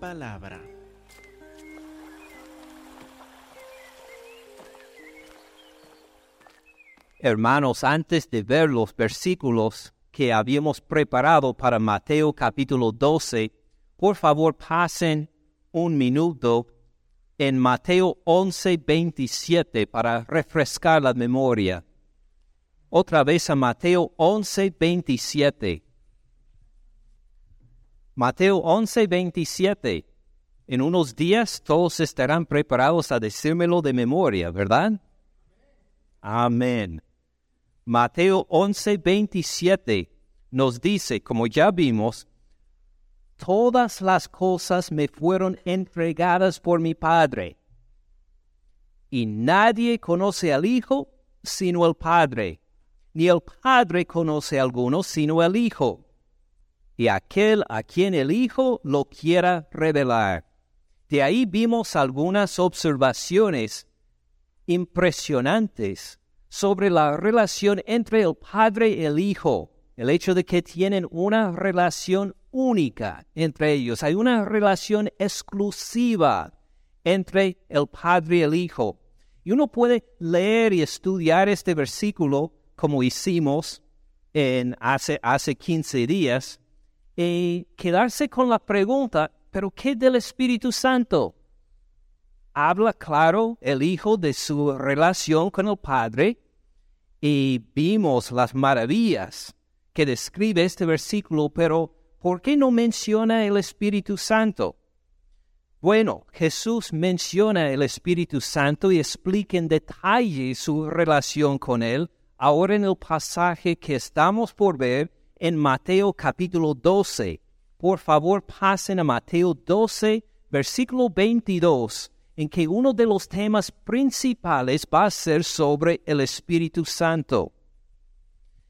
palabra. Hermanos, antes de ver los versículos que habíamos preparado para Mateo capítulo 12, por favor pasen un minuto en Mateo 11, 27 para refrescar la memoria. Otra vez a Mateo 11, 27. Mateo 11, 27. En unos días todos estarán preparados a decírmelo de memoria, ¿verdad? Amén. Mateo 11, 27 nos dice, como ya vimos, todas las cosas me fueron entregadas por mi Padre. Y nadie conoce al Hijo sino el Padre, ni el Padre conoce a alguno sino el Hijo, y aquel a quien el Hijo lo quiera revelar. De ahí vimos algunas observaciones impresionantes sobre la relación entre el Padre y el Hijo, el hecho de que tienen una relación única entre ellos, hay una relación exclusiva entre el Padre y el Hijo. Y uno puede leer y estudiar este versículo como hicimos en hace, hace 15 días y quedarse con la pregunta, ¿pero qué del Espíritu Santo? habla claro el Hijo de su relación con el Padre y vimos las maravillas que describe este versículo, pero ¿por qué no menciona el Espíritu Santo? Bueno, Jesús menciona el Espíritu Santo y explica en detalle su relación con él ahora en el pasaje que estamos por ver en Mateo capítulo 12. Por favor, pasen a Mateo 12, versículo 22 en que uno de los temas principales va a ser sobre el Espíritu Santo.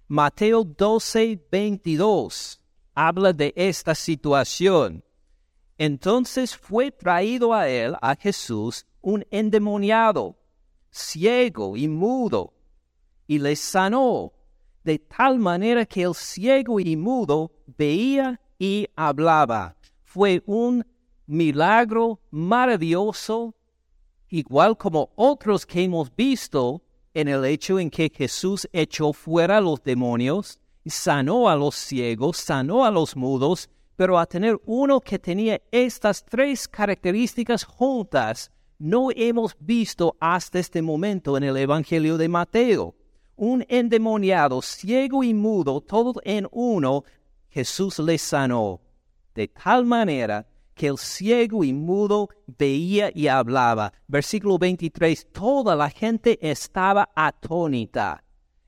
Mateo 12, 22 habla de esta situación. Entonces fue traído a él, a Jesús, un endemoniado, ciego y mudo, y le sanó, de tal manera que el ciego y mudo veía y hablaba. Fue un milagro maravilloso igual como otros que hemos visto en el hecho en que Jesús echó fuera a los demonios, sanó a los ciegos, sanó a los mudos, pero a tener uno que tenía estas tres características juntas, no hemos visto hasta este momento en el Evangelio de Mateo. Un endemoniado, ciego y mudo, todo en uno, Jesús le sanó. De tal manera que el ciego y mudo veía y hablaba. Versículo 23, toda la gente estaba atónita.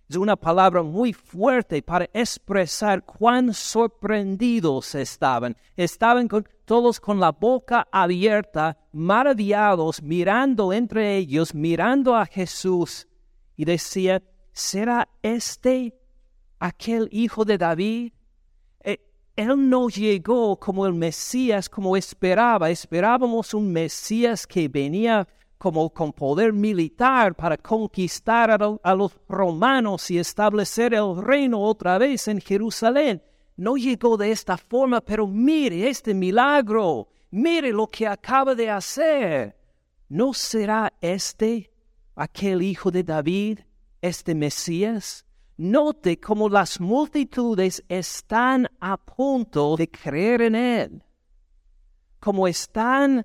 Es una palabra muy fuerte para expresar cuán sorprendidos estaban. Estaban todos con la boca abierta, maravillados, mirando entre ellos, mirando a Jesús. Y decía, ¿será este aquel hijo de David? él no llegó como el Mesías, como esperaba. Esperábamos un Mesías que venía como con poder militar para conquistar a, los romanos y establecer el reino otra vez en Jerusalén. No llegó de esta forma, pero mire este milagro, mire lo que acaba de hacer. ¿No será este aquel hijo de David, este Mesías? Note cómo las multitudes están a punto de creer en Él, como están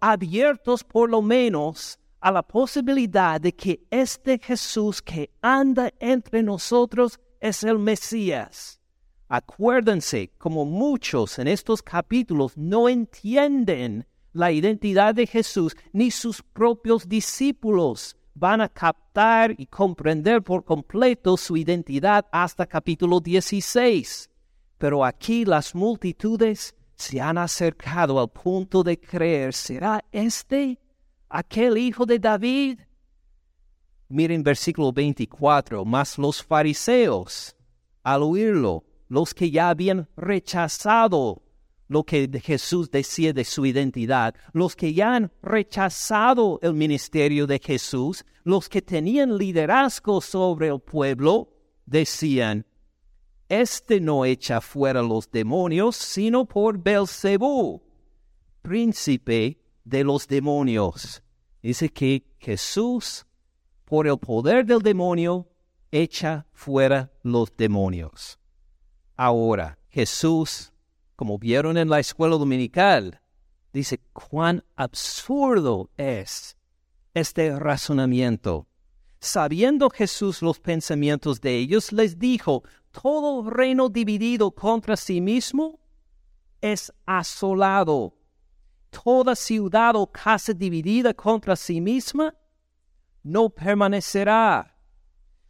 abiertos por lo menos a la posibilidad de que este Jesús que anda entre nosotros es el Mesías. Acuérdense, como muchos en estos capítulos no entienden la identidad de Jesús ni sus propios discípulos van a captar y comprender por completo su identidad hasta capítulo 16. Pero aquí las multitudes se han acercado al punto de creer, ¿será este aquel hijo de David? Miren versículo 24, mas los fariseos, al oírlo, los que ya habían rechazado lo que Jesús decía de su identidad, los que ya han rechazado el ministerio de Jesús, los que tenían liderazgo sobre el pueblo, decían, Este no echa fuera los demonios, sino por Belcebú, príncipe de los demonios. Dice que Jesús, por el poder del demonio, echa fuera los demonios. Ahora, Jesús, como vieron en la escuela dominical, dice cuán absurdo es este razonamiento. Sabiendo Jesús los pensamientos de ellos, les dijo, todo reino dividido contra sí mismo es asolado. Toda ciudad o casa dividida contra sí misma no permanecerá.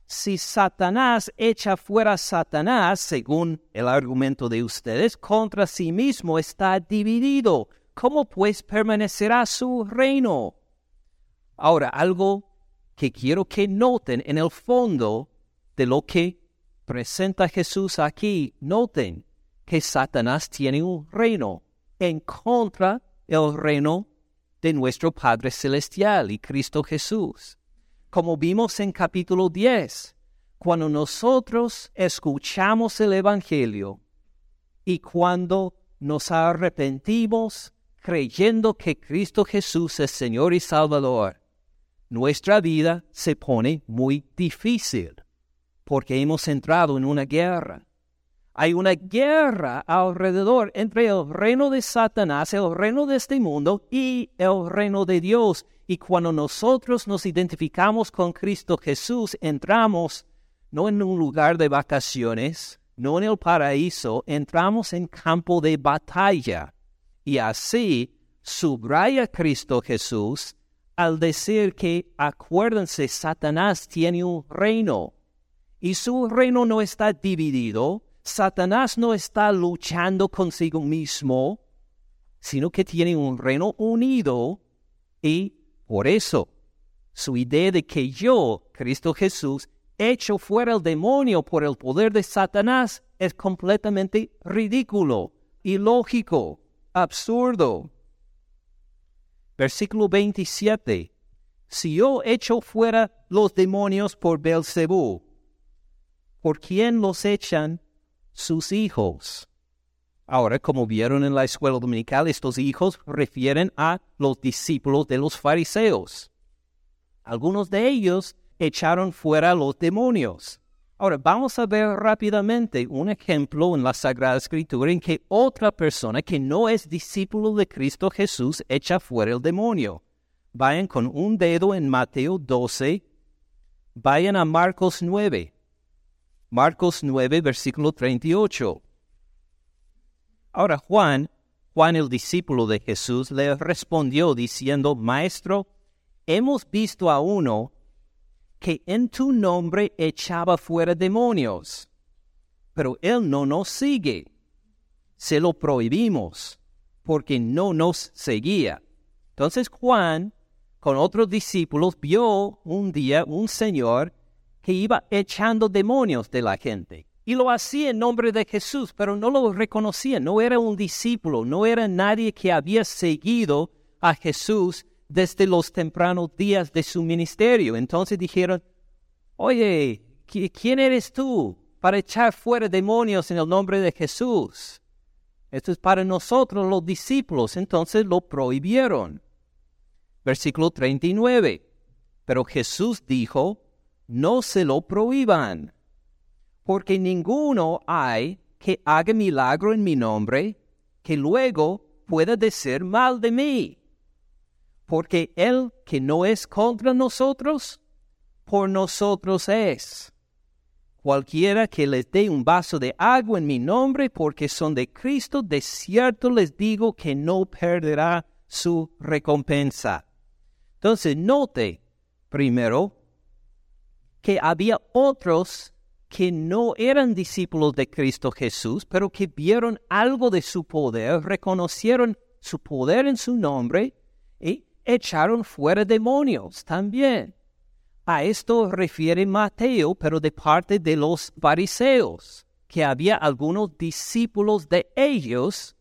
Si Satanás echa fuera a Satanás, según el argumento de ustedes, contra sí mismo está dividido. ¿Cómo pues permanecerá su reino? Ahora, algo que quiero que noten en el fondo de lo que presenta Jesús aquí, noten que Satanás tiene un reino en contra del reino de nuestro Padre Celestial y Cristo Jesús. Como vimos en capítulo 10, cuando nosotros escuchamos el Evangelio y cuando nos arrepentimos creyendo que Cristo Jesús es Señor y Salvador, nuestra vida se pone muy difícil porque hemos entrado en una guerra. Hay una guerra alrededor entre el reino de Satanás, el reino de este mundo y el reino de Dios. Y cuando nosotros nos identificamos con Cristo Jesús, entramos no en un lugar de vacaciones, no en el paraíso, entramos en campo de batalla. Y así subraya Cristo Jesús al decir que, acuérdense, Satanás tiene un reino y su reino no está dividido, Satanás no está luchando consigo mismo, sino que tiene un reino unido y por eso su idea de que yo, Cristo Jesús, echo fuera el demonio por el poder de Satanás es completamente ridículo, ilógico, absurdo. Versículo 27. Si yo echo fuera los demonios por Belcebú, ¿por quién los echan sus hijos? Ahora, como vieron en la escuela dominical, estos hijos refieren a los discípulos de los fariseos. Algunos de ellos echaron fuera los demonios. Ahora, vamos a ver rápidamente un ejemplo en la Sagrada Escritura en que otra persona que no es discípulo de Cristo Jesús echa fuera el demonio. Vayan con un dedo en Mateo 12, vayan a Marcos 9. Marcos 9, versículo 38. Ahora Juan, Juan el discípulo de Jesús, le respondió diciendo, Maestro, hemos visto a uno que en tu nombre echaba fuera demonios, pero él no nos sigue. Se lo prohibimos porque no nos seguía. Entonces Juan, con otros discípulos, vio un día un señor que iba echando demonios de la gente. Y lo hacía en nombre de Jesús, pero no lo reconocía, no era un discípulo, no era nadie que había seguido a Jesús desde los tempranos días de su ministerio. Entonces dijeron, oye, ¿quién eres tú para echar fuera demonios en el nombre de Jesús? Esto es para nosotros los discípulos, entonces lo prohibieron. Versículo 39. Pero Jesús dijo, no se lo prohíban, porque ninguno hay que haga milagro en mi nombre que luego pueda decir mal de mí porque el que no es contra nosotros, por nosotros es. Cualquiera que les dé un vaso de agua en mi nombre, porque son de Cristo, de cierto les digo que no perderá su recompensa. Entonces, note primero que había otros que no eran discípulos de Cristo Jesús, pero que vieron algo de su poder, reconocieron su poder en su nombre y echaron fuera demonios también. A esto refiere Mateo, pero de parte de los fariseos, que había algunos discípulos de ellos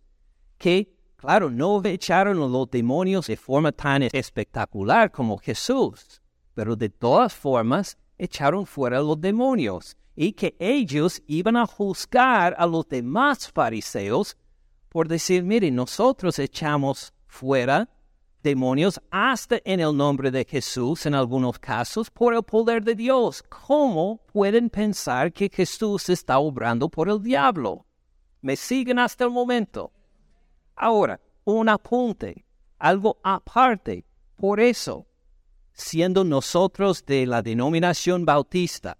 que, claro, no echaron los demonios de forma tan espectacular como Jesús, pero de todas formas echaron fuera los demonios. Y que ellos iban a juzgar a los demás fariseos por decir, miren, nosotros echamos fuera demonios hasta en el nombre de Jesús en algunos casos por el poder de Dios. ¿Cómo pueden pensar que Jesús está obrando por el diablo? ¿Me siguen hasta el momento? Ahora, un apunte, algo aparte. Por eso, siendo nosotros de la denominación bautista,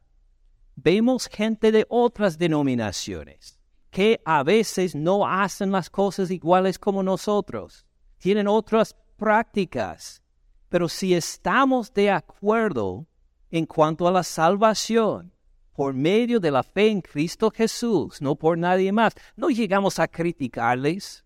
vemos gente de otras denominaciones que a veces no hacen las cosas iguales como nosotros, tienen otras prácticas. Pero si estamos de acuerdo en cuanto a la salvación por medio de la fe en Cristo Jesús, no por nadie más, no llegamos a criticarles,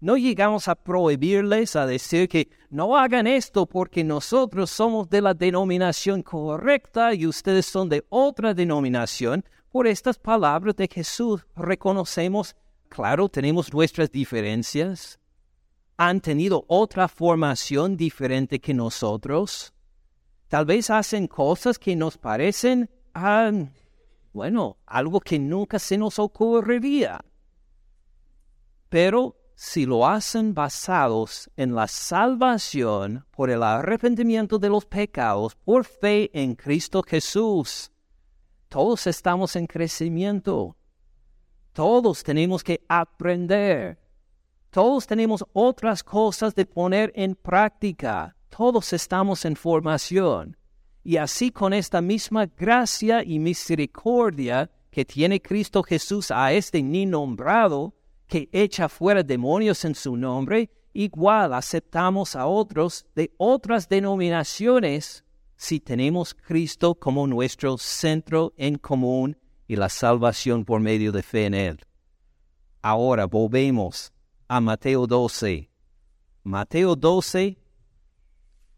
no llegamos a prohibirles, a decir que no hagan esto porque nosotros somos de la denominación correcta y ustedes son de otra denominación. Por estas palabras de Jesús reconocemos, claro, tenemos nuestras diferencias. Han tenido otra formación diferente que nosotros. Tal vez hacen cosas que nos parecen, ah, bueno, algo que nunca se nos ocurriría. Pero si lo hacen basados en la salvación por el arrepentimiento de los pecados, por fe en Cristo Jesús. Todos estamos en crecimiento. Todos tenemos que aprender. Todos tenemos otras cosas de poner en práctica. Todos estamos en formación. Y así con esta misma gracia y misericordia que tiene Cristo Jesús a este ni nombrado, que echa fuera demonios en su nombre, igual aceptamos a otros de otras denominaciones si tenemos Cristo como nuestro centro en común y la salvación por medio de fe en Él. Ahora volvemos a Mateo 12. Mateo 12,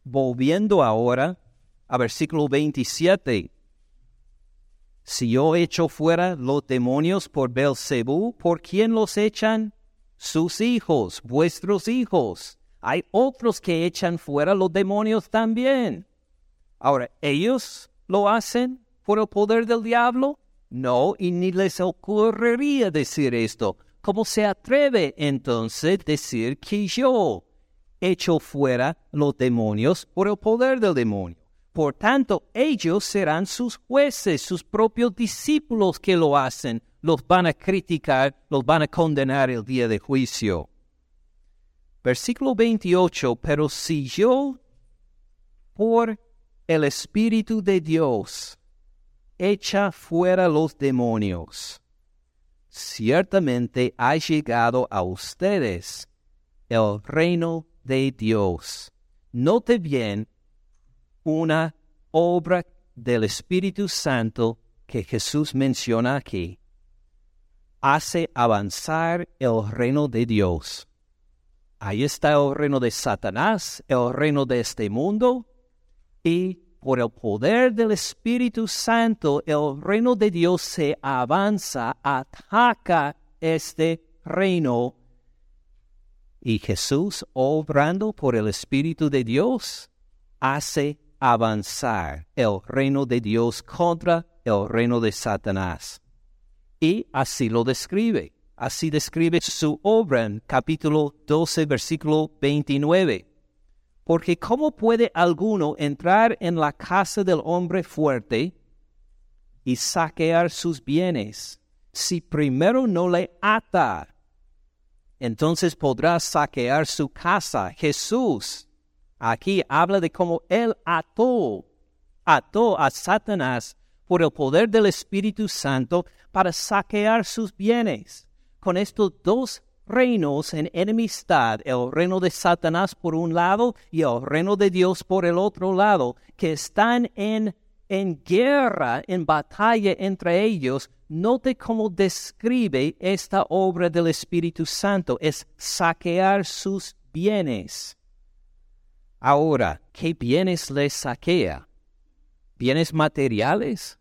volviendo ahora a versículo 27. Si yo echo fuera los demonios por Belcebú, ¿por quién los echan? Sus hijos, vuestros hijos. Hay otros que echan fuera los demonios también. Ahora, ¿ellos lo hacen por el poder del diablo? No, y ni les ocurriría decir esto. ¿Cómo se atreve entonces decir que yo echo fuera los demonios por el poder del demonio? Por tanto, ellos serán sus jueces, sus propios discípulos que lo hacen, los van a criticar, los van a condenar el día de juicio. Versículo 28, pero si yo, por el Espíritu de Dios, echa fuera los demonios, ciertamente ha llegado a ustedes el reino de Dios. Note bien una obra del Espíritu Santo que Jesús menciona aquí hace avanzar el reino de Dios. Ahí está el reino de Satanás, el reino de este mundo, y por el poder del Espíritu Santo, el reino de Dios se avanza, ataca este reino. Y Jesús, obrando por el Espíritu de Dios, hace avanzar el reino de Dios contra el reino de Satanás. Y así lo describe. Así describe su obra en capítulo 12, versículo 29. Porque ¿cómo puede alguno entrar en la casa del hombre fuerte y saquear sus bienes si primero no le ata? Entonces podrá saquear su casa. Jesús Aquí habla de cómo él ató, ató a Satanás por el poder del Espíritu Santo para saquear sus bienes. Con estos dos reinos en enemistad, el reino de Satanás por un lado y el reino de Dios por el otro lado, que están en, en guerra, en batalla entre ellos, note cómo describe esta obra del Espíritu Santo, es saquear sus bienes. Ahora, ¿qué bienes le saquea? ¿Bienes materiales?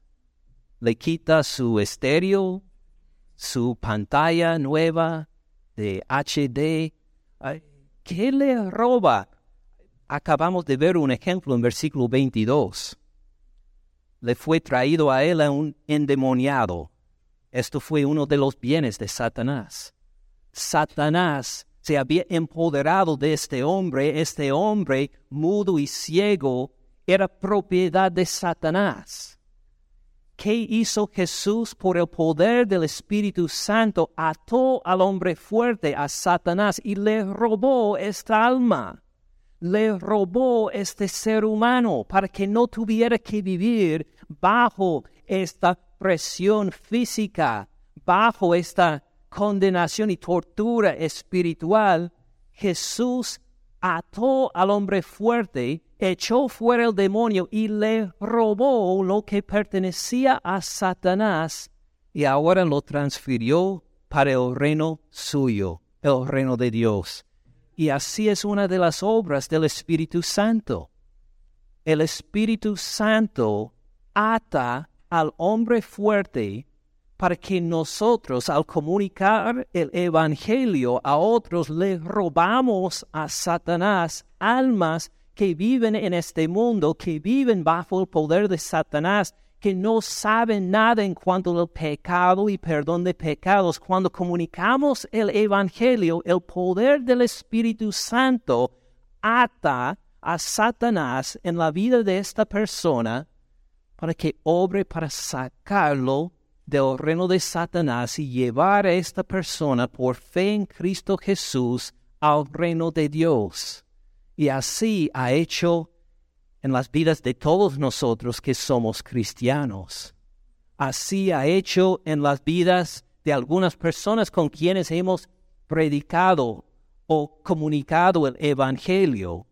¿Le quita su estéreo, su pantalla nueva de HD? ¿Qué le roba? Acabamos de ver un ejemplo en versículo 22. le fue traído a él a un endemoniado. Esto fue uno de los bienes de Satanás. Satanás se había empoderado de este hombre. Este hombre, mudo y ciego, era propiedad de Satanás. ¿Qué hizo Jesús por el poder del Espíritu Santo? Ató al hombre fuerte, a Satanás, y le robó esta alma le robó este ser humano para que no tuviera que vivir bajo esta presión física, bajo esta condenación y tortura espiritual. Jesús ató al hombre fuerte, echó fuera el demonio y le robó lo que pertenecía a Satanás y ahora lo transfirió para el reino suyo, el reino de Dios. Y así es una de las obras del Espíritu Santo. El Espíritu Santo ata al hombre fuerte para que nosotros al comunicar el Evangelio a otros le robamos a Satanás almas que viven en este mundo, que viven bajo el poder de Satanás que no saben nada en cuanto al pecado y perdón de pecados. Cuando comunicamos el Evangelio, el poder del Espíritu Santo ata a Satanás en la vida de esta persona para que obre para sacarlo del reino de Satanás y llevar a esta persona por fe en Cristo Jesús al reino de Dios. Y así ha hecho en las vidas de todos nosotros que somos cristianos. Así ha hecho en las vidas de algunas personas con quienes hemos predicado o comunicado el Evangelio.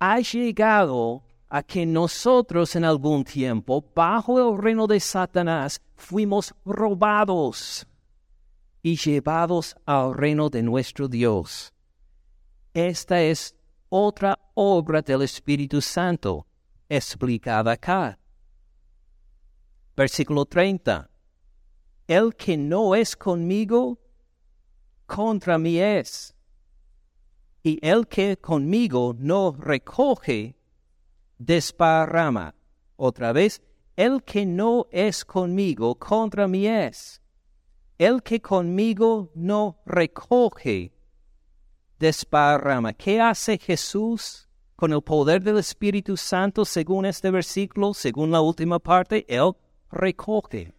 Ha llegado a que nosotros en algún tiempo, bajo el reino de Satanás, fuimos robados y llevados al reino de nuestro Dios. Esta es otra obra del Espíritu Santo explicada acá. Versículo 30. El que no es conmigo, contra mí es. Y el que conmigo no recoge, desparrama. Otra vez, el que no es conmigo, contra mí es. El que conmigo no recoge, desparrama. ¿Qué hace Jesús con el poder del Espíritu Santo según este versículo, según la última parte? Él recoge.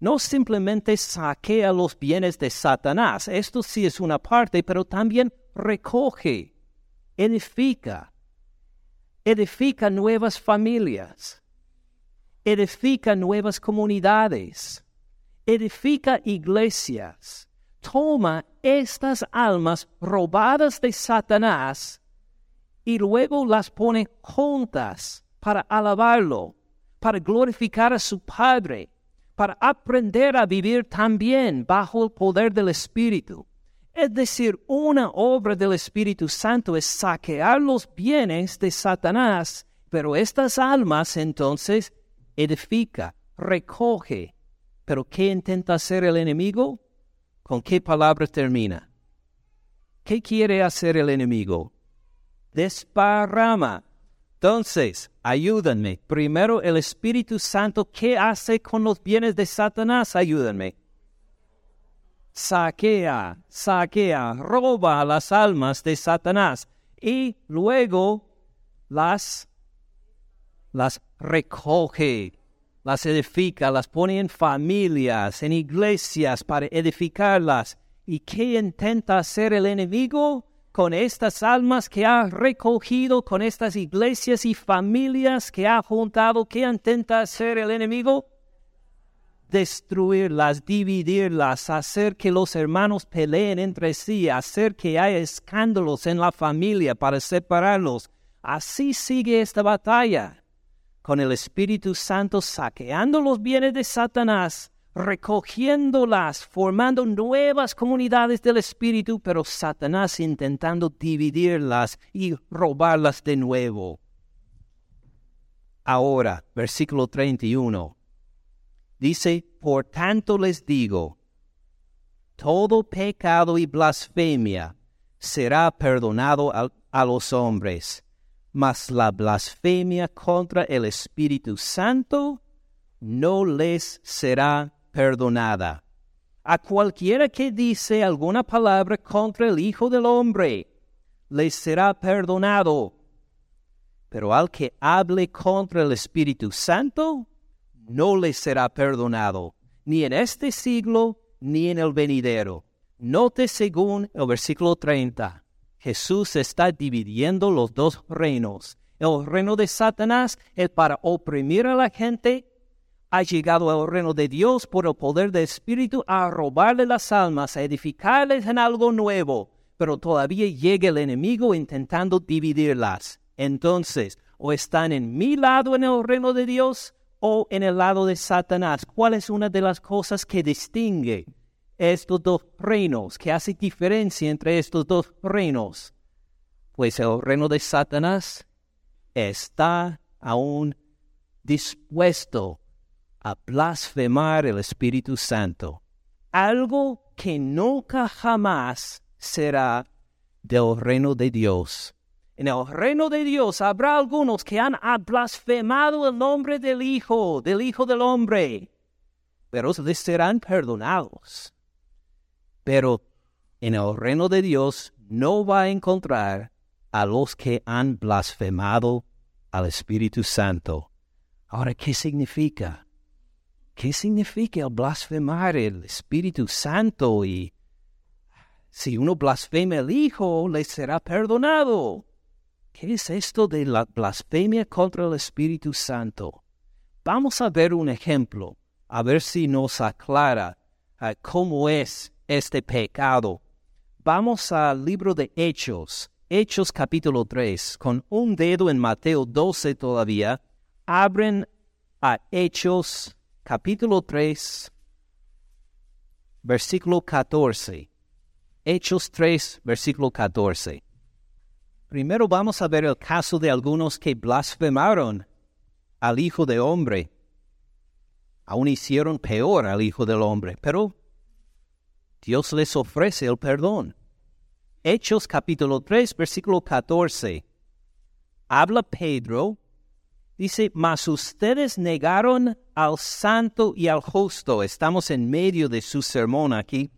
No simplemente saquea los bienes de Satanás, esto sí es una parte, pero también recoge, edifica, edifica nuevas familias, edifica nuevas comunidades, edifica iglesias, toma estas almas robadas de Satanás y luego las pone juntas para alabarlo, para glorificar a su Padre, para aprender a vivir también bajo el poder del Espíritu. Es decir, una obra del Espíritu Santo es saquear los bienes de Satanás, pero estas almas entonces edifica, recoge. ¿Pero qué intenta hacer el enemigo? ¿Con qué palabra termina? ¿Qué quiere hacer el enemigo? Desparrama. Entonces, ayúdenme. Primero, el Espíritu Santo, ¿qué hace con los bienes de Satanás? Ayúdenme. Saquea, saquea, roba las almas de Satanás y luego las, las recoge las edifica, las pone en familias, en iglesias para edificarlas. ¿Y qué intenta hacer el enemigo con estas almas que ha recogido, con estas iglesias y familias que ha juntado? ¿Qué intenta hacer el enemigo? Destruirlas, dividirlas, hacer que los hermanos peleen entre sí, hacer que haya escándalos en la familia para separarlos. Así sigue esta batalla con el Espíritu Santo saqueando los bienes de Satanás, recogiéndolas, formando nuevas comunidades del Espíritu, pero Satanás intentando dividirlas y robarlas de nuevo. Ahora, versículo 31. Dice, por tanto les digo, todo pecado y blasfemia será perdonado a, los hombres mas la blasfemia contra el Espíritu Santo no les será perdonada. A cualquiera que dice alguna palabra contra el Hijo del Hombre, les será perdonado. Pero al que hable contra el Espíritu Santo, no le será perdonado, ni en este siglo, ni en el venidero. Note según el versículo 30. Jesús está dividiendo los dos reinos. El reino de Satanás es para oprimir a la gente. Ha llegado el reino de Dios por el poder del Espíritu a robarle las almas, a edificarles en algo nuevo. Pero todavía llega el enemigo intentando dividirlas. Entonces, o están en mi lado en el reino de Dios o en el lado de Satanás. ¿Cuál es una de las cosas que distingue estos dos reinos? ¿Qué hace diferencia entre estos dos reinos? Pues el reino de Satanás está aún dispuesto a blasfemar el Espíritu Santo. Algo que nunca jamás será del reino de Dios. En el reino de Dios habrá algunos que han blasfemado el nombre del Hijo, del Hijo del Hombre, pero les serán perdonados. Pero en el reino de Dios no va a encontrar a los que han blasfemado al Espíritu Santo. Ahora, ¿qué significa? ¿Qué significa el blasfemar el Espíritu Santo? Y si uno blasfema el Hijo, le será perdonado. ¿Qué es esto de la blasfemia contra el Espíritu Santo? Vamos a ver un ejemplo, a ver si nos aclara uh, cómo es este pecado. Vamos al libro de Hechos, Hechos capítulo 3, con un dedo en Mateo 12 todavía. Abren a Hechos capítulo 3, versículo 14. Hechos 3, versículo 14. Primero vamos a ver el caso de algunos que blasfemaron al Hijo de Hombre. Aún hicieron peor al Hijo del Hombre, pero Dios les ofrece el perdón. Hechos capítulo 3, versículo 14. Habla Pedro, dice, mas ustedes negaron al santo y al justo. Estamos en medio de su sermón aquí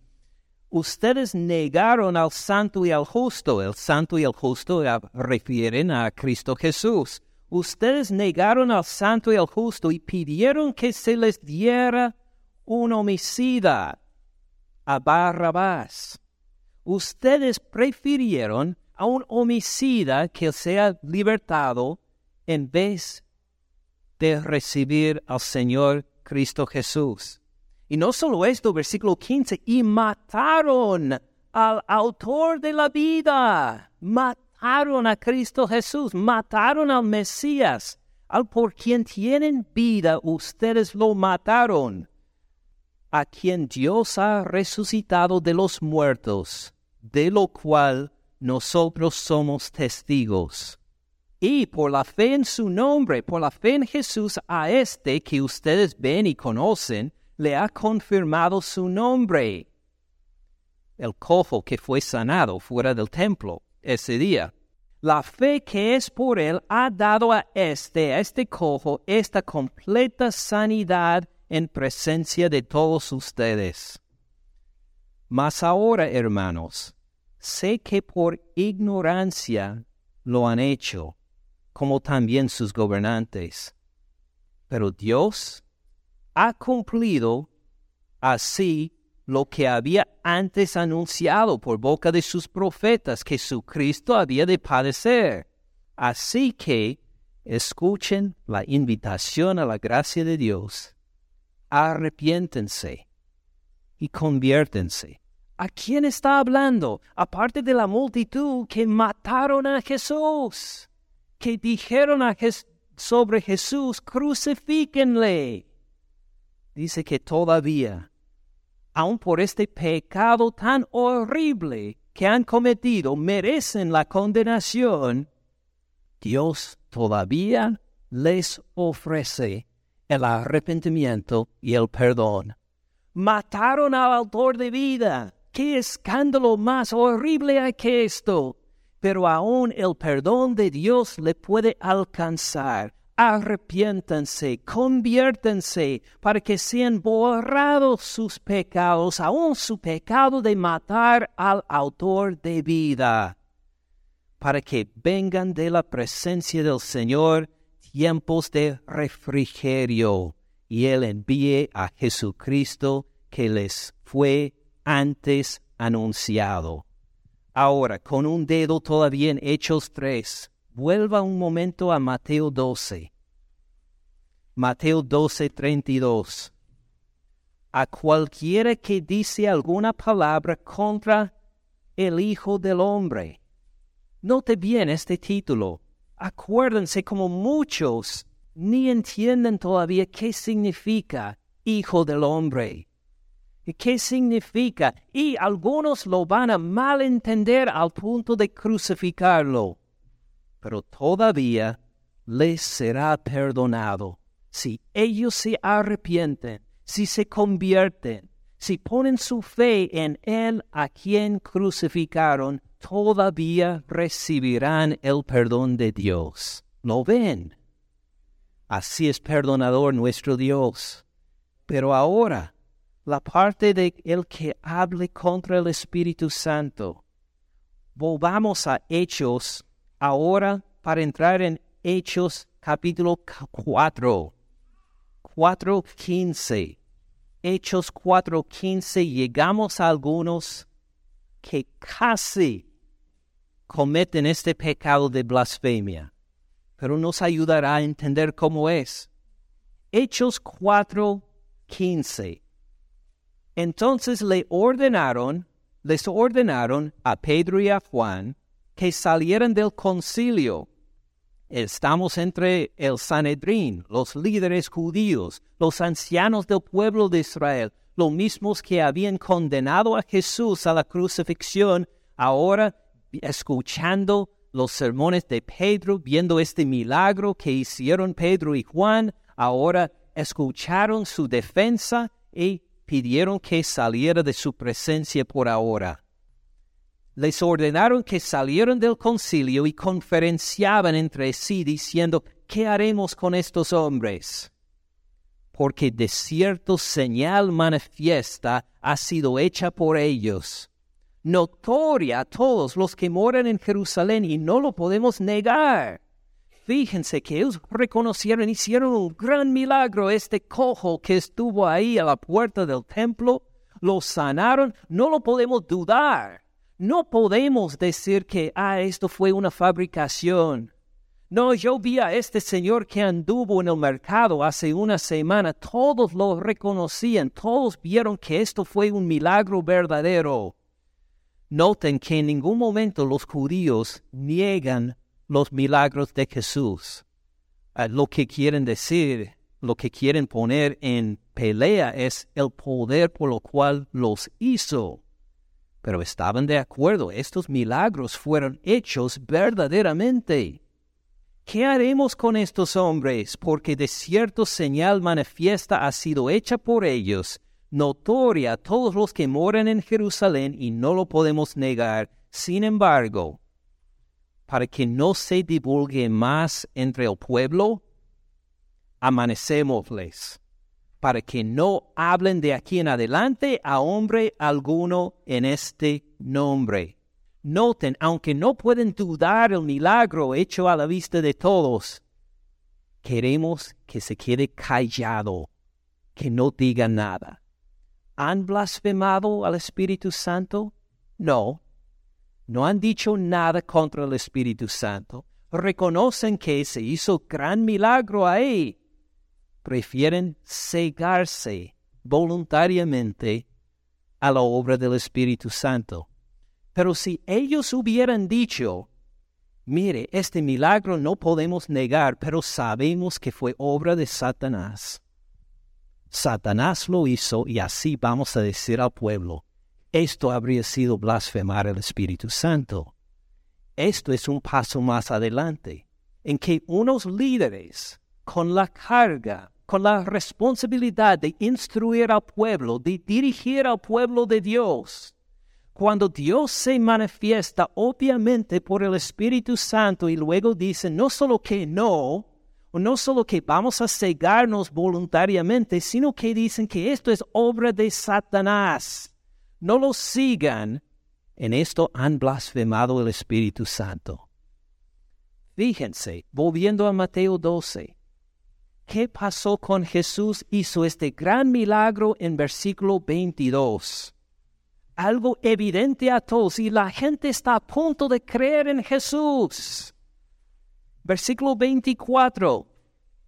ustedes negaron al santo y al justo. El santo y el justo refieren a Cristo Jesús. Ustedes negaron al santo y al justo y pidieron que se les diera un homicida a Barrabás. Ustedes prefirieron a un homicida que sea libertado en vez de recibir al Señor Cristo Jesús. Y no solo esto, versículo 15, y mataron al autor de la vida, mataron a Cristo Jesús, mataron al Mesías, al por quien tienen vida, ustedes lo mataron, a quien Dios ha resucitado de los muertos, de lo cual nosotros somos testigos. Y por la fe en su nombre, por la fe en Jesús, a este que ustedes ven y conocen, le ha confirmado su nombre. El cojo que fue sanado fuera del templo ese día. La fe que es por él ha dado a este, a este cojo, esta completa sanidad en presencia de todos ustedes. Mas ahora, hermanos, sé que por ignorancia lo han hecho, como también sus gobernantes. Pero Dios ha cumplido así lo que había antes anunciado por boca de sus profetas que su Cristo había de padecer. Así que escuchen la invitación a la gracia de Dios, arrepiéntense y conviértense. ¿A quién está hablando? Aparte de la multitud que mataron a Jesús, que dijeron sobre Jesús, crucifíquenle dice que todavía, aun por este pecado tan horrible que han cometido, merecen la condenación, Dios todavía les ofrece el arrepentimiento y el perdón. Mataron al autor de vida. ¿Qué escándalo más horrible hay que esto? pero aún el perdón de Dios le puede alcanzar. Arrepiéntanse, conviértanse para que sean borrados sus pecados, aún su pecado de matar al autor de vida, para que vengan de la presencia del Señor tiempos de refrigerio y Él envíe a Jesucristo que les fue antes anunciado. Ahora, con un dedo todavía en Hechos 3, vuelva un momento a Mateo 12. Mateo 12, 32. A cualquiera que dice alguna palabra contra el Hijo del Hombre. Note bien este título. Acuérdense como muchos ni entienden todavía qué significa Hijo del Hombre. ¿Qué significa? Y algunos lo van a malentender al punto de crucificarlo. Pero todavía les será perdonado si ellos se arrepienten, si se convierten, si ponen su fe en Él a quien crucificaron, todavía recibirán el perdón de Dios. ¿Lo ven? Así es perdonador nuestro Dios. Pero ahora, la parte de el que hable contra el Espíritu Santo. Volvamos a Hechos ahora para entrar en Hechos capítulo 4. 4.15. Hechos 4.15 llegamos a algunos que casi cometen este pecado de blasfemia, pero nos ayudará a entender cómo es. Hechos 4.15 entonces le ordenaron, les ordenaron a Pedro y a Juan que salieran del concilio. Estamos entre el Sanedrín, los líderes judíos, los ancianos del pueblo de Israel, los mismos que habían condenado a Jesús a la crucifixión, ahora escuchando los sermones de Pedro, viendo este milagro que hicieron Pedro y Juan, ahora escucharon su defensa y pidieron que saliera de su presencia por ahora. Les ordenaron que salieran del concilio y conferenciaban entre sí diciendo, ¿qué haremos con estos hombres? Porque de cierto señal manifiesta ha sido hecha por ellos, notoria a todos los que moran en Jerusalén y no lo podemos negar Fíjense que ellos reconocieron, hicieron un gran milagro. Este cojo que estuvo ahí a la puerta del templo, lo sanaron. No lo podemos dudar. No podemos decir que, ah, esto fue una fabricación. No, yo vi a este señor que anduvo en el mercado hace una semana. Todos lo reconocían. Todos vieron que esto fue un milagro verdadero. Noten que en ningún momento los judíos niegan los milagros de Jesús. Ah, lo que quieren decir, lo que quieren poner en pelea es el poder por lo cual los hizo. Pero estaban de acuerdo, estos milagros fueron hechos verdaderamente. ¿Qué haremos con estos hombres? Porque de cierto señal manifiesta ha sido hecha por ellos, notoria a todos los que moran en Jerusalén y no lo podemos negar. Sin embargo, para que no se divulgue más entre el pueblo, amanecémosles, para que no hablen de aquí en adelante a hombre alguno en este nombre. Noten, aunque no pueden dudar el milagro hecho a la vista de todos, queremos que se quede callado, que no diga nada. ¿Han blasfemado al Espíritu Santo? No, no han dicho nada contra el Espíritu Santo, reconocen que se hizo gran milagro ahí, prefieren cegarse voluntariamente a la obra del Espíritu Santo. Pero si ellos hubieran dicho, mire, este milagro no podemos negar, pero sabemos que fue obra de Satanás. Satanás lo hizo y así vamos a decir al pueblo, esto habría sido blasfemar el Espíritu Santo. Esto es un paso más adelante, en que unos líderes, con la carga, con la responsabilidad de instruir al pueblo, de dirigir al pueblo de Dios, Cuando Dios se manifiesta obviamente por el Espíritu Santo y luego dice no solo que no, o no solo que vamos a cegarnos voluntariamente, sino que dicen que esto es obra de Satanás. No lo sigan. En esto han blasfemado el Espíritu Santo. Fíjense, volviendo a Mateo 12, ¿qué pasó con Jesús? Hizo este gran milagro en versículo 22. Algo evidente a todos y la gente está a punto de creer en Jesús. Versículo 24,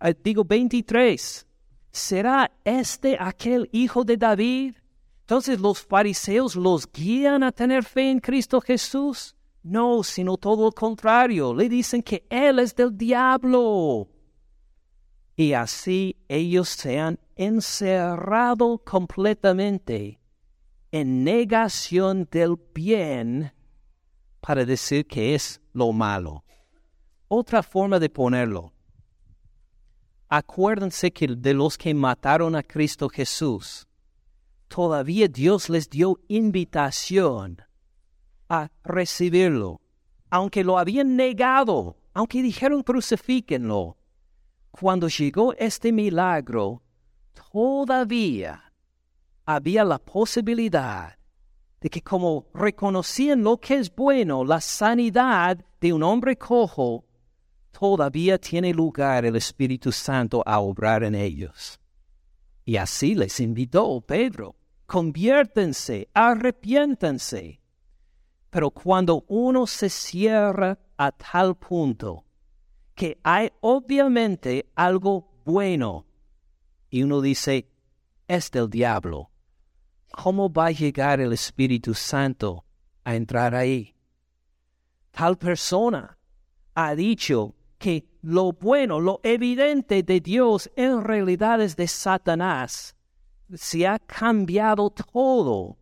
eh, digo 23. ¿Será este aquel hijo de David? Entonces los fariseos los guían a tener fe en Cristo Jesús. No, sino todo lo contrario. Le dicen que Él es del diablo. Y así ellos se han encerrado completamente en negación del bien para decir que es lo malo. Otra forma de ponerlo. Acuérdense que de los que mataron a Cristo Jesús, todavía Dios les dio invitación a recibirlo, aunque lo habían negado, aunque dijeron crucifíquenlo. Cuando llegó este milagro, todavía había la posibilidad de que como reconocían lo que es bueno, la sanidad de un hombre cojo, todavía tiene lugar el Espíritu Santo a obrar en ellos. Y así les invitó Pedro, conviértense, arrepiéntanse. Pero cuando uno se cierra a tal punto que hay obviamente algo bueno y uno dice, es del diablo, ¿cómo va a llegar el Espíritu Santo a entrar ahí? Tal persona ha dicho que lo bueno, lo evidente de Dios en realidad es de Satanás. Se ha cambiado todo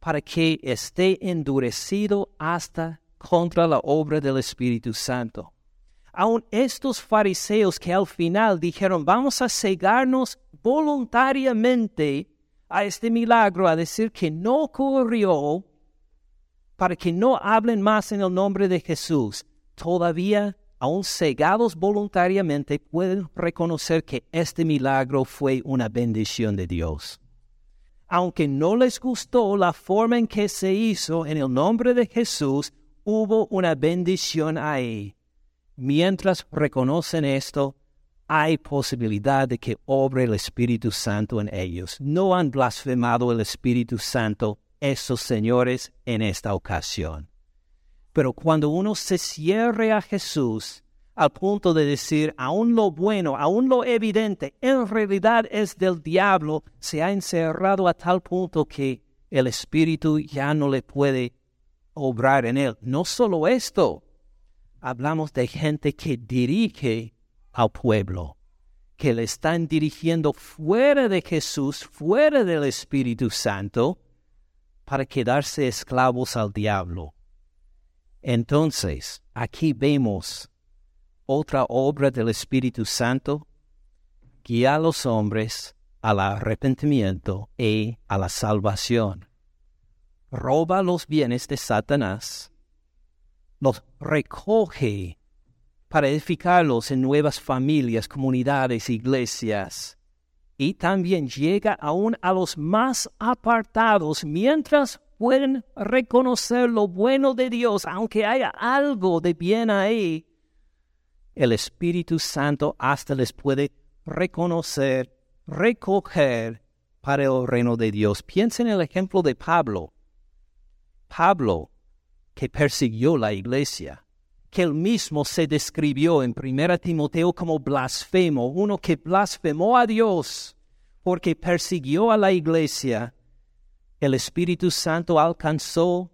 para que esté endurecido hasta contra la obra del Espíritu Santo. Aun estos fariseos que al final dijeron, vamos a cegarnos voluntariamente a este milagro, a decir que no ocurrió, para que no hablen más en el nombre de Jesús, todavía, aun cegados voluntariamente, pueden reconocer que este milagro fue una bendición de Dios aunque no les gustó la forma en que se hizo en el nombre de Jesús, hubo una bendición ahí. Mientras reconocen esto, hay posibilidad de que obre el Espíritu Santo en ellos. No han blasfemado el Espíritu Santo esos señores en esta ocasión. Pero cuando uno se cierre a Jesús, al punto de decir, aún lo bueno, aún lo evidente, en realidad es del diablo, se ha encerrado a tal punto que el Espíritu ya no le puede obrar en él. No solo esto, hablamos de gente que dirige al pueblo, que le están dirigiendo fuera de Jesús, fuera del Espíritu Santo, para quedarse esclavos al diablo. Entonces, aquí vemos otra obra del Espíritu Santo, guía a los hombres al arrepentimiento y a la salvación. Roba los bienes de Satanás, los recoge para edificarlos en nuevas familias, comunidades, iglesias, y también llega aún a los más apartados mientras pueden reconocer lo bueno de Dios, aunque haya algo de bien ahí, el Espíritu Santo hasta les puede reconocer, recoger para el reino de Dios. Piensen en el ejemplo de Pablo. Pablo, que persiguió la iglesia, que él mismo se describió en 1 Timoteo como blasfemo, uno que blasfemó a Dios porque persiguió a la iglesia. ¿El Espíritu Santo alcanzó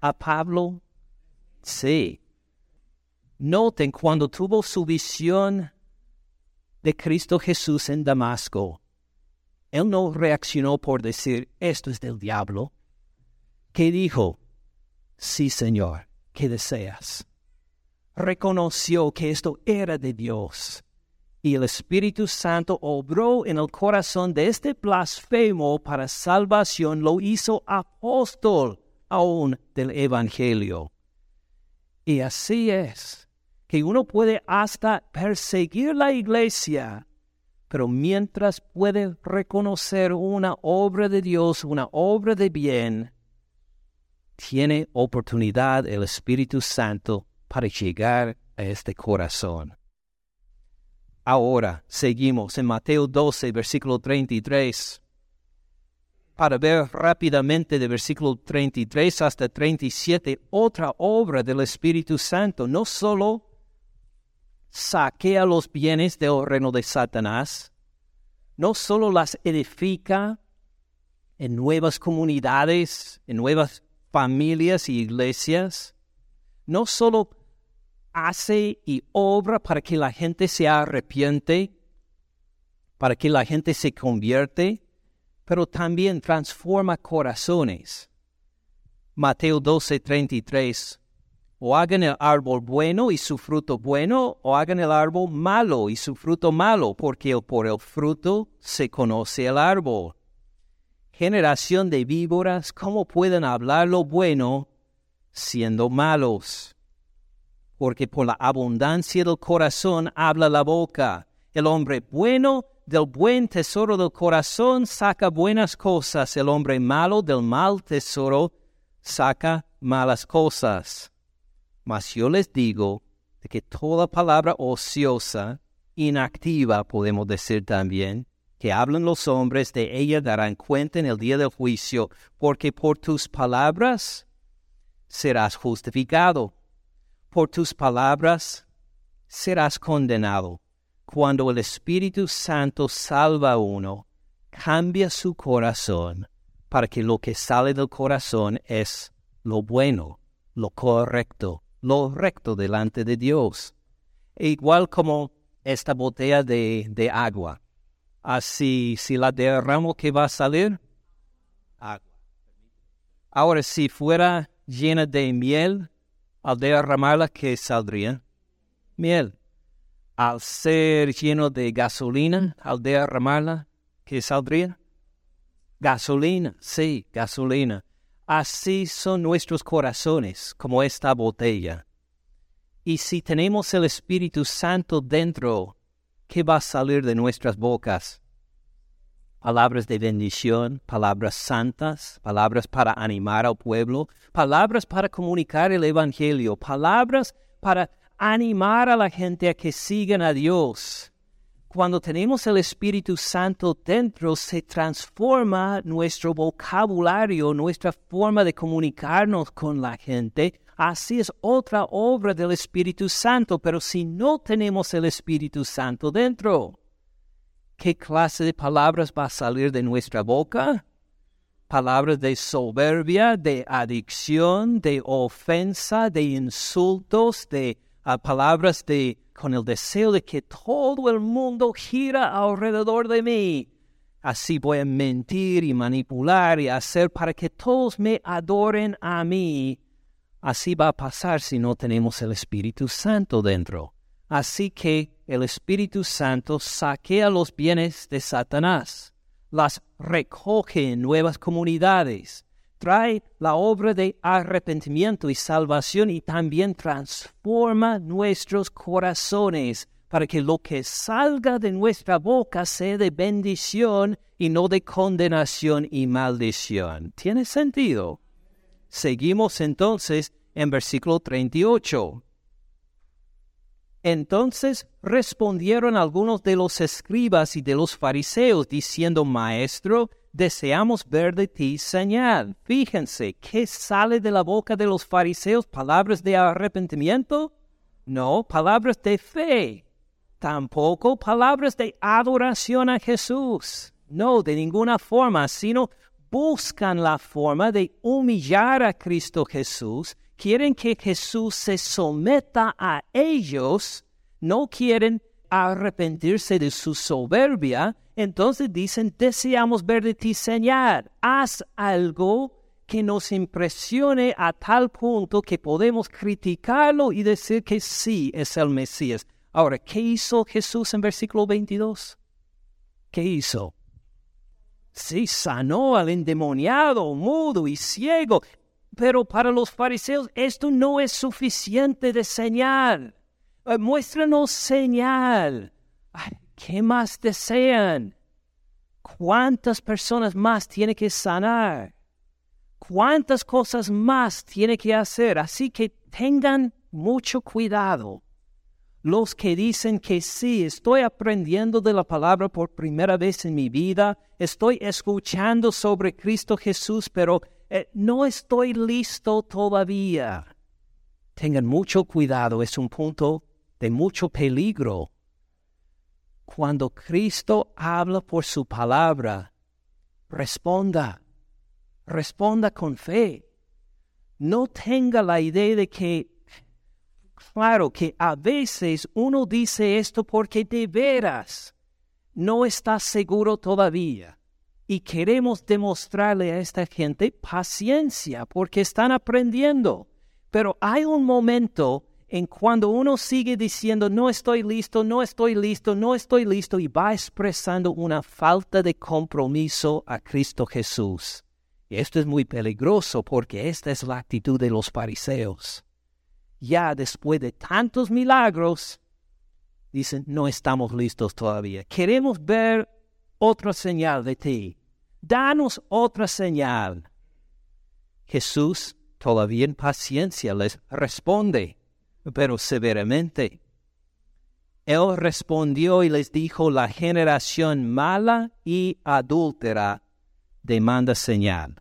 a Pablo? Sí, Noten cuando tuvo su visión de Cristo Jesús en Damasco, él no reaccionó por decir, esto es del diablo. ¿Qué dijo? Sí, Señor, ¿qué deseas? Reconoció que esto era de Dios. Y el Espíritu Santo obró en el corazón de este blasfemo para salvación, lo hizo apóstol aún del Evangelio. Y así es, que uno puede hasta perseguir la iglesia, pero mientras puede reconocer una obra de Dios, una obra de bien, tiene oportunidad el Espíritu Santo para llegar a este corazón. Ahora seguimos en Mateo 12, versículo 33 para ver rápidamente de versículo 33 hasta 37 otra obra del Espíritu Santo. No solo saquea los bienes del reino de Satanás, no solo las edifica en nuevas comunidades, en nuevas familias y iglesias, no solo hace y obra para que la gente se arrepiente, para que la gente se convierte, pero también transforma corazones. Mateo 12, 33. O hagan el árbol bueno y su fruto bueno, o hagan el árbol malo y su fruto malo, porque por el fruto se conoce el árbol. Generación de víboras, ¿cómo pueden hablar lo bueno siendo malos? Porque por la abundancia del corazón habla la boca. El hombre bueno del buen tesoro del corazón saca buenas cosas, el hombre malo del mal tesoro saca malas cosas. Mas yo les digo de que toda palabra ociosa, inactiva podemos decir también, que hablan los hombres de ella darán cuenta en el día del juicio, porque por tus palabras serás justificado, por tus palabras serás condenado cuando el Espíritu Santo salva a uno, cambia su corazón para que lo que sale del corazón es lo bueno, lo correcto, lo recto delante de Dios. E igual como esta botella de, de agua. Así, si la derramo, ¿qué va a salir? Agua. Ahora, si fuera llena de miel, al derramarla, ¿qué saldría? Miel al ser lleno de gasolina, al derramarla, ¿qué saldría? Gasolina, sí, gasolina. Así son nuestros corazones, como esta botella. Y si tenemos el Espíritu Santo dentro, ¿qué va a salir de nuestras bocas? Palabras de bendición, palabras santas, palabras para animar al pueblo, palabras para comunicar el Evangelio, palabras para animar a la gente a que sigan a Dios. Cuando tenemos el Espíritu Santo dentro, se transforma nuestro vocabulario, nuestra forma de comunicarnos con la gente. Así es otra obra del Espíritu Santo, pero si no tenemos el Espíritu Santo dentro, ¿qué clase de palabras va a salir de nuestra boca? palabras de soberbia, de adicción, de ofensa, de insultos, de a palabras de con el deseo de que todo el mundo gira alrededor de mí. Así voy a mentir y manipular y hacer para que todos me adoren a mí. Así va a pasar si no tenemos el Espíritu Santo dentro. Así que el Espíritu Santo saquea los bienes de Satanás, las recoge en nuevas comunidades, trae la obra de arrepentimiento y salvación y también transforma nuestros corazones para que lo que salga de nuestra boca sea de bendición y no de condenación y maldición. ¿Tiene sentido? Seguimos entonces en versículo 38. Entonces respondieron algunos de los escribas y de los fariseos, diciendo, Maestro, deseamos ver de ti señal. Fíjense, ¿qué sale de la boca de los fariseos? ¿Palabras de arrepentimiento? No, palabras de fe. Tampoco palabras de adoración a Jesús. No, de ninguna forma, sino buscan la forma de humillar a Cristo Jesús. Quieren que Jesús se someta a ellos. No quieren arrepentirse de su soberbia, entonces dicen, deseamos ver de ti señal, haz algo que nos impresione a tal punto que podemos criticarlo y decir que sí es el Mesías. Ahora, ¿qué hizo Jesús en versículo 22? ¿Qué hizo? Sí, sanó al endemoniado, mudo y ciego. Pero para los fariseos esto no es suficiente de señal. Eh, muéstranos señal. ¿Qué más desean? ¿Cuántas personas más tiene que sanar? ¿Cuántas cosas más tiene que hacer? Así que tengan mucho cuidado. Los que dicen que sí, estoy aprendiendo de la palabra por primera vez en mi vida, estoy escuchando sobre Cristo Jesús, pero eh, no estoy listo todavía. Tengan mucho cuidado, es un punto de mucho peligro. Cuando Cristo habla por su palabra, responda, responda con fe. No tenga la idea de que, claro, que a veces uno dice esto porque de veras no está seguro todavía. Y queremos demostrarle a esta gente paciencia porque están aprendiendo. Pero hay un momento en cuando uno sigue diciendo no estoy listo, no estoy listo, no estoy listo y va expresando una falta de compromiso a Cristo Jesús. Y esto es muy peligroso porque esta es la actitud de los fariseos. Ya después de tantos milagros, dicen, no estamos listos todavía. Queremos ver otra señal de ti. Danos otra señal. Jesús, todavía en paciencia, les responde pero severamente. Él respondió y les dijo, la generación mala y adúltera demanda señal.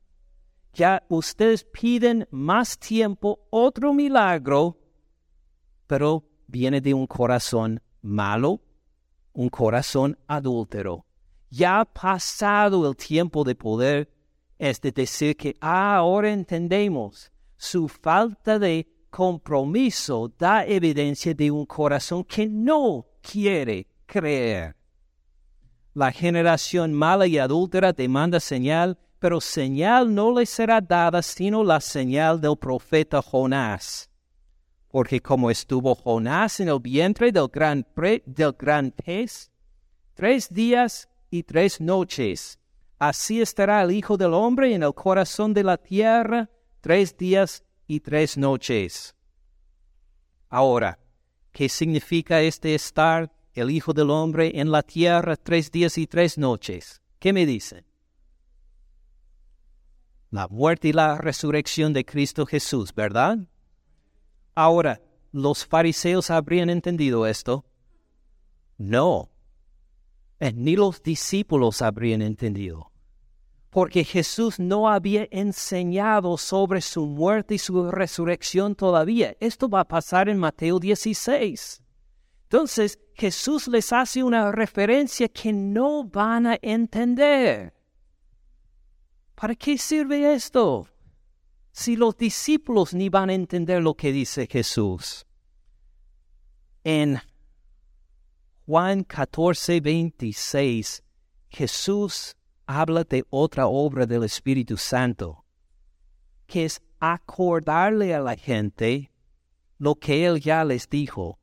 Ya ustedes piden más tiempo otro milagro, pero viene de un corazón malo, un corazón adúltero. Ya ha pasado el tiempo de poder, es de decir que ah, ahora entendemos su falta de compromiso da evidencia de un corazón que no quiere creer. La generación mala y adúltera demanda señal, pero señal no le será dada sino la señal del profeta Jonás. Porque como estuvo Jonás en el vientre del gran, del gran pez, tres días y tres noches, así estará el Hijo del Hombre en el corazón de la tierra tres días y tres noches. Ahora, ¿qué significa este estar el Hijo del Hombre en la tierra tres días y tres noches? ¿Qué me dicen? La muerte y la resurrección de Cristo Jesús, ¿verdad? Ahora, ¿los fariseos habrían entendido esto? No. Eh, ni los discípulos habrían entendido porque Jesús no había enseñado sobre su muerte y su resurrección todavía. Esto va a pasar en Mateo 16. Entonces Jesús les hace una referencia que no van a entender. ¿Para qué sirve esto? Si los discípulos ni van a entender lo que dice Jesús. En Juan 14, 26, Jesús habla de otra obra del Espíritu Santo, que es acordarle a la gente lo que él ya les dijo.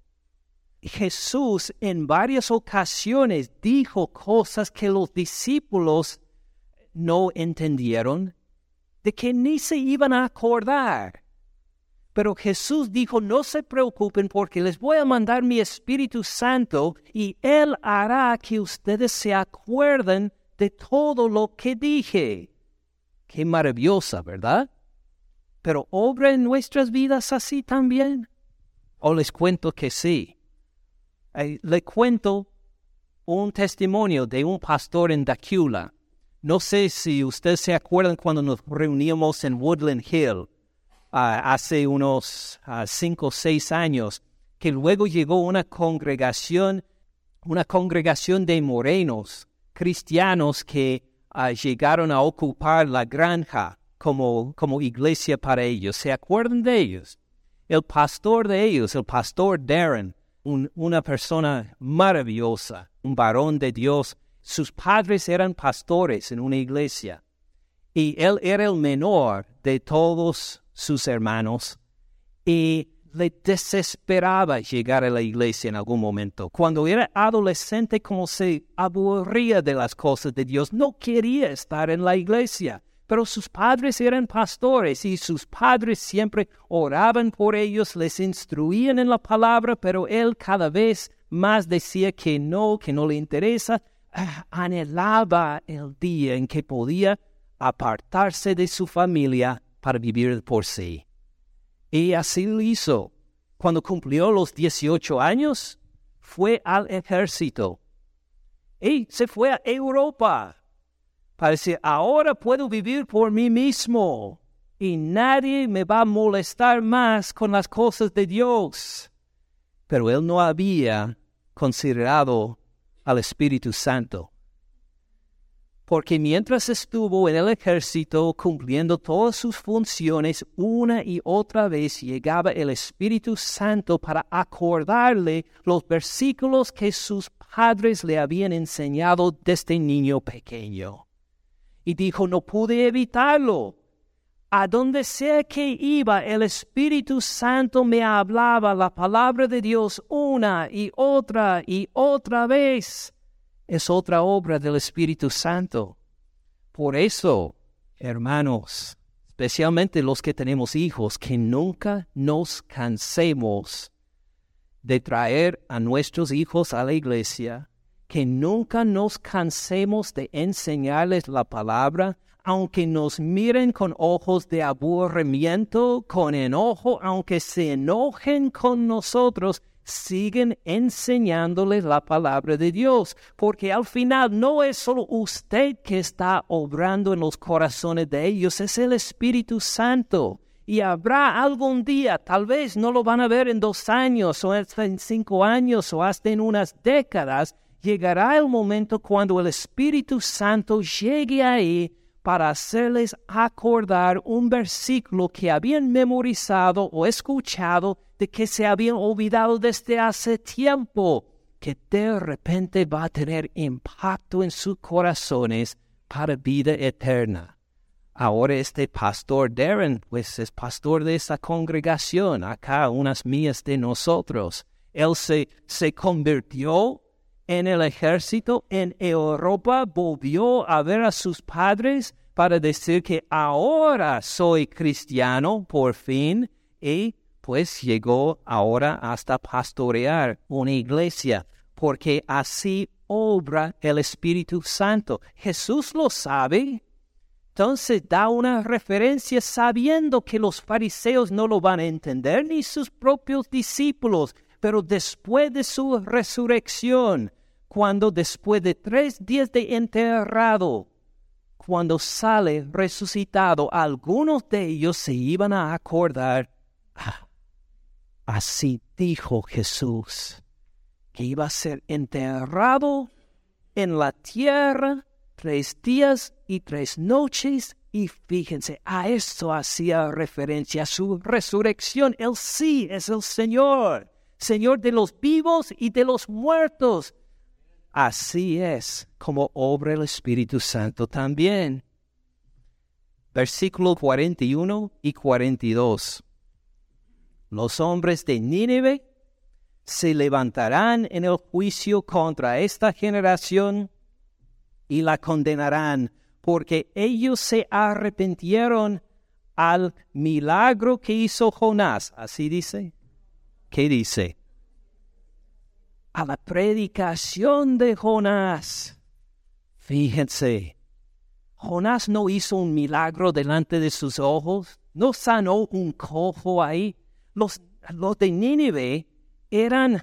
Jesús en varias ocasiones dijo cosas que los discípulos no entendieron, de que ni se iban a acordar. Pero Jesús dijo, no se preocupen porque les voy a mandar mi Espíritu Santo y Él hará que ustedes se acuerden de todo lo que dije. Qué maravillosa, ¿verdad? Pero obra en nuestras vidas así también. O les cuento que sí. le cuento un testimonio de un pastor en Dacula. No sé si ustedes se acuerdan cuando nos reuníamos en Woodland Hill ah, hace unos ah, cinco o seis años, que luego llegó una congregación, una congregación de morenos cristianos que ah, llegaron a ocupar la granja como, como iglesia para ellos. ¿Se acuerdan de ellos? El pastor de ellos, el pastor Darren, una persona maravillosa, un varón de Dios. Sus padres eran pastores en una iglesia y él era el menor de todos sus hermanos. Y le desesperaba llegar a la iglesia en algún momento. Cuando era adolescente, como se aburría de las cosas de Dios, no quería estar en la iglesia. pero sus padres eran pastores y sus padres siempre oraban por ellos, les instruían en la palabra, pero él cada vez más decía que no, que no le interesa, anhelaba el día en que podía apartarse de su familia para vivir por sí. Y así lo hizo. Cuando cumplió los 18 años, fue al ejército y se fue a Europa para decir, ahora puedo vivir por mí mismo y nadie me va a molestar más con las cosas de Dios. Pero él no había considerado al Espíritu Santo. Porque mientras estuvo en el ejército cumpliendo todas sus funciones, una y otra vez llegaba el Espíritu Santo para acordarle los versículos que sus padres le habían enseñado desde niño pequeño. Y dijo, no pude evitarlo. A donde sea que iba, el Espíritu Santo me hablaba la palabra de Dios una y otra y otra vez. Es otra obra del Espíritu Santo. Por eso, hermanos, especialmente los que tenemos hijos, que nunca nos cansemos de traer a nuestros hijos a la iglesia, que nunca nos cansemos de enseñarles la palabra, aunque nos miren con ojos de aburrimiento, con enojo, aunque se enojen con nosotros, siguen enseñándoles la palabra de Dios, porque al final no es solo usted que está obrando en los corazones de ellos, es el Espíritu Santo. Y habrá algún día, tal vez no lo van a ver en dos años o hasta en cinco años o hasta en unas décadas, llegará el momento cuando el Espíritu Santo llegue ahí para hacerles acordar un versículo que habían memorizado o escuchado de que se habían olvidado desde hace tiempo, que de repente va a tener impacto en sus corazones para vida eterna. Ahora este pastor Darren, pues es pastor de esta congregación, acá unas mías de nosotros. Él se, se convirtió en el ejército en Europa, volvió a ver a sus padres para decir que ahora soy cristiano por fin y pues llegó ahora hasta pastorear una iglesia, porque así obra el Espíritu Santo. Jesús lo sabe, entonces da una referencia sabiendo que los fariseos no lo van a entender ni sus propios discípulos, pero después de su resurrección, cuando después de tres días de enterrado, cuando sale resucitado, algunos de ellos se iban a acordar, ah, así dijo Jesús, que iba a ser enterrado en la tierra tres días y tres noches. Y fíjense, a esto hacía referencia, a su resurrección. Él sí es el Señor, Señor de los vivos y de los muertos. Así es como obra el Espíritu Santo también. Versículo 41 y 42. Los hombres de Nínive se levantarán en el juicio contra esta generación y la condenarán, porque ellos se arrepintieron al milagro que hizo Jonás. Así dice. ¿Qué dice? A la predicación de Jonás. Fíjense, Jonás no hizo un milagro delante de sus ojos, no sanó un cojo ahí. Los, de Nínive eran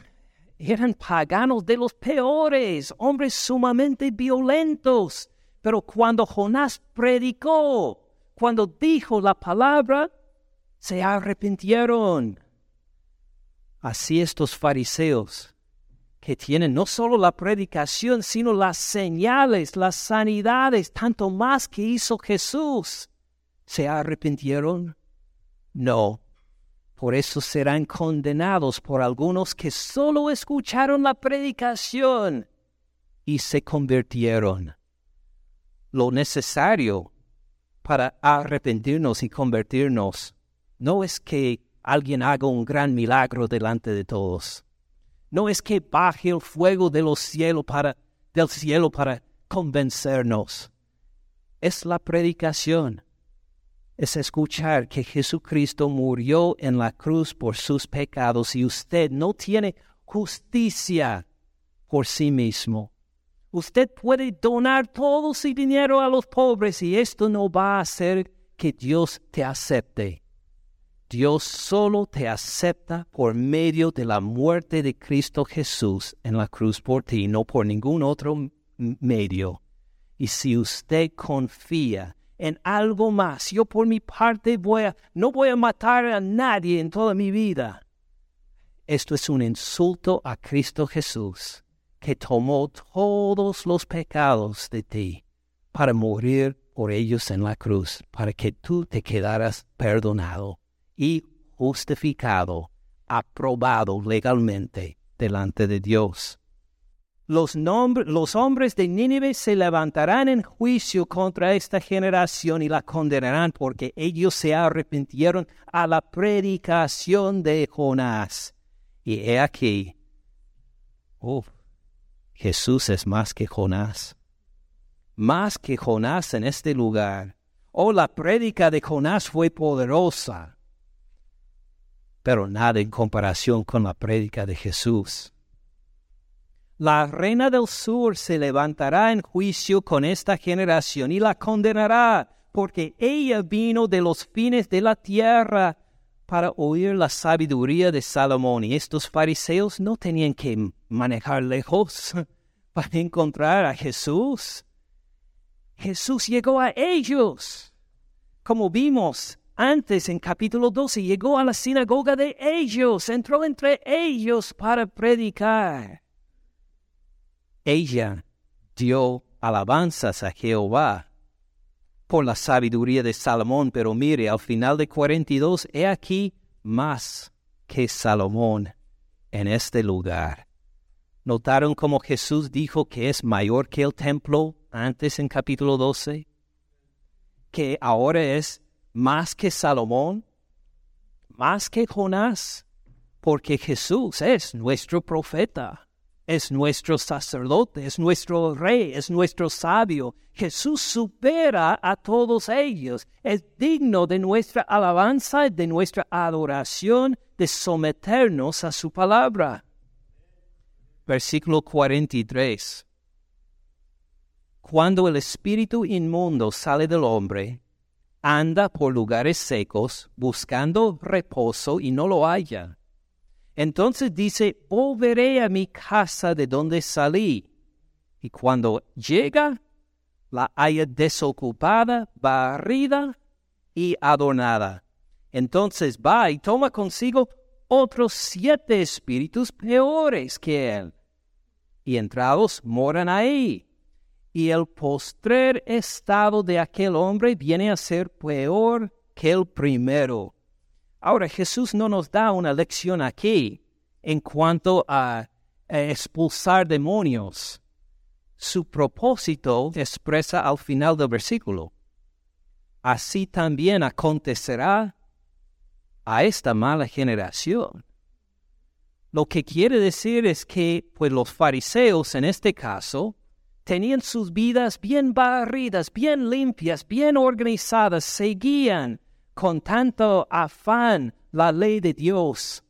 eran paganos de los peores, hombres sumamente violentos. Pero cuando Jonás predicó, cuando dijo la palabra, se arrepintieron. Así estos fariseos, que tienen no solo la predicación, sino las señales, las sanidades, tanto más que hizo Jesús, ¿se arrepintieron? No, por eso serán condenados por algunos que solo escucharon la predicación y se convirtieron. Lo necesario para arrepentirnos y convertirnos no es que alguien haga un gran milagro delante de todos. No es que baje el fuego del cielo para convencernos. es la predicación. Es escuchar que Jesucristo murió en la cruz por sus pecados y usted no tiene justicia por sí mismo. Usted puede donar todo su dinero a los pobres y esto no va a hacer que Dios te acepte. Dios solo te acepta por medio de la muerte de Cristo Jesús en la cruz por ti, no por ningún otro medio. Y si usted confía en algo más, yo por mi parte voy a, no voy a matar a nadie en toda mi vida. Esto es un insulto a Cristo Jesús, que tomó todos los pecados de ti para morir por ellos en la cruz, para que tú te quedaras perdonado y justificado, aprobado legalmente delante de Dios. Los, los, hombres de Nínive se levantarán en juicio contra esta generación y la condenarán porque ellos se arrepintieron a la predicación de Jonás. Y he aquí, Jesús es más que Jonás, más que Jonás en este lugar. Oh, la prédica de Jonás fue poderosa, pero nada en comparación con la prédica de Jesús. La reina del sur se levantará en juicio con esta generación y la condenará, porque ella vino de los fines de la tierra para oír la sabiduría de Salomón. Y estos fariseos no tenían que manejar lejos para encontrar a Jesús. Jesús llegó a ellos. Como vimos, antes, en capítulo 12, llegó a la sinagoga de ellos, entró entre ellos para predicar. Ella dio alabanzas a Jehová por la sabiduría de Salomón, pero mire, al final de 42, he aquí más que Salomón en este lugar. ¿Notaron cómo Jesús dijo que es mayor que el templo antes en capítulo 12? Que ahora es más que Salomón, más que Jonás, porque Jesús es nuestro profeta, es nuestro sacerdote, es nuestro rey, es nuestro sabio. Jesús supera a todos ellos, es digno de nuestra alabanza, de nuestra adoración, de someternos a su palabra. Versículo 43. Cuando el espíritu inmundo sale del hombre, anda por lugares secos buscando reposo y no lo halla. Entonces dice, volveré a mi casa de donde salí. Y cuando llega, la haya desocupada, barrida y adornada. Entonces va y toma consigo otros siete espíritus peores que él. Y entrados moran ahí y el postrer estado de aquel hombre viene a ser peor que el primero. Ahora Jesús no nos da una lección aquí en cuanto a, expulsar demonios. Su propósito expresa al final del versículo. Así también acontecerá a esta mala generación. Lo que quiere decir es que, pues los fariseos en este caso, tenían sus vidas bien barridas, bien limpias, bien organizadas, seguían con tanto afán la ley de Dios,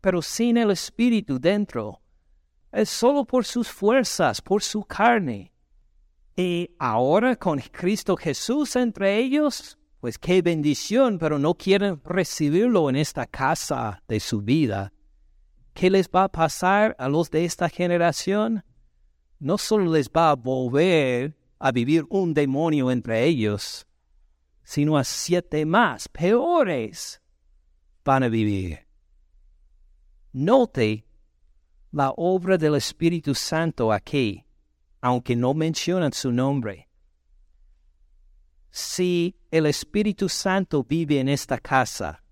pero sin el Espíritu dentro. Es solo por sus fuerzas, por su carne. Y ahora con Cristo Jesús entre ellos, pues qué bendición, pero no quieren recibirlo en esta casa de su vida. ¿Qué les va a pasar a los de esta generación? No solo les va a volver a vivir un demonio entre ellos, sino a siete más peores van a vivir. Note la obra del Espíritu Santo aquí, aunque no mencionan su nombre. Si el Espíritu Santo vive en esta casa,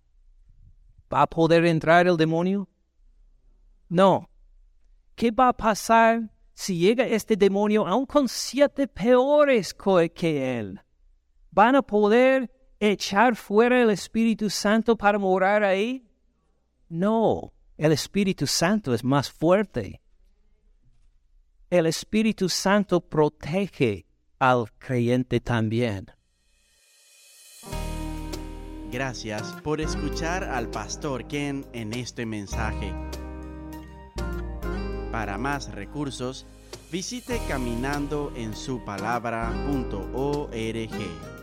¿va a poder entrar el demonio? No. ¿Qué va a pasar si llega este demonio aún con siete peores que él, ¿van a poder echar fuera el Espíritu Santo para morar ahí? No, el Espíritu Santo es más fuerte. El Espíritu Santo protege al creyente también. Gracias por escuchar al pastor Ken en este mensaje. Para más recursos, visite caminandoensupalabra.org.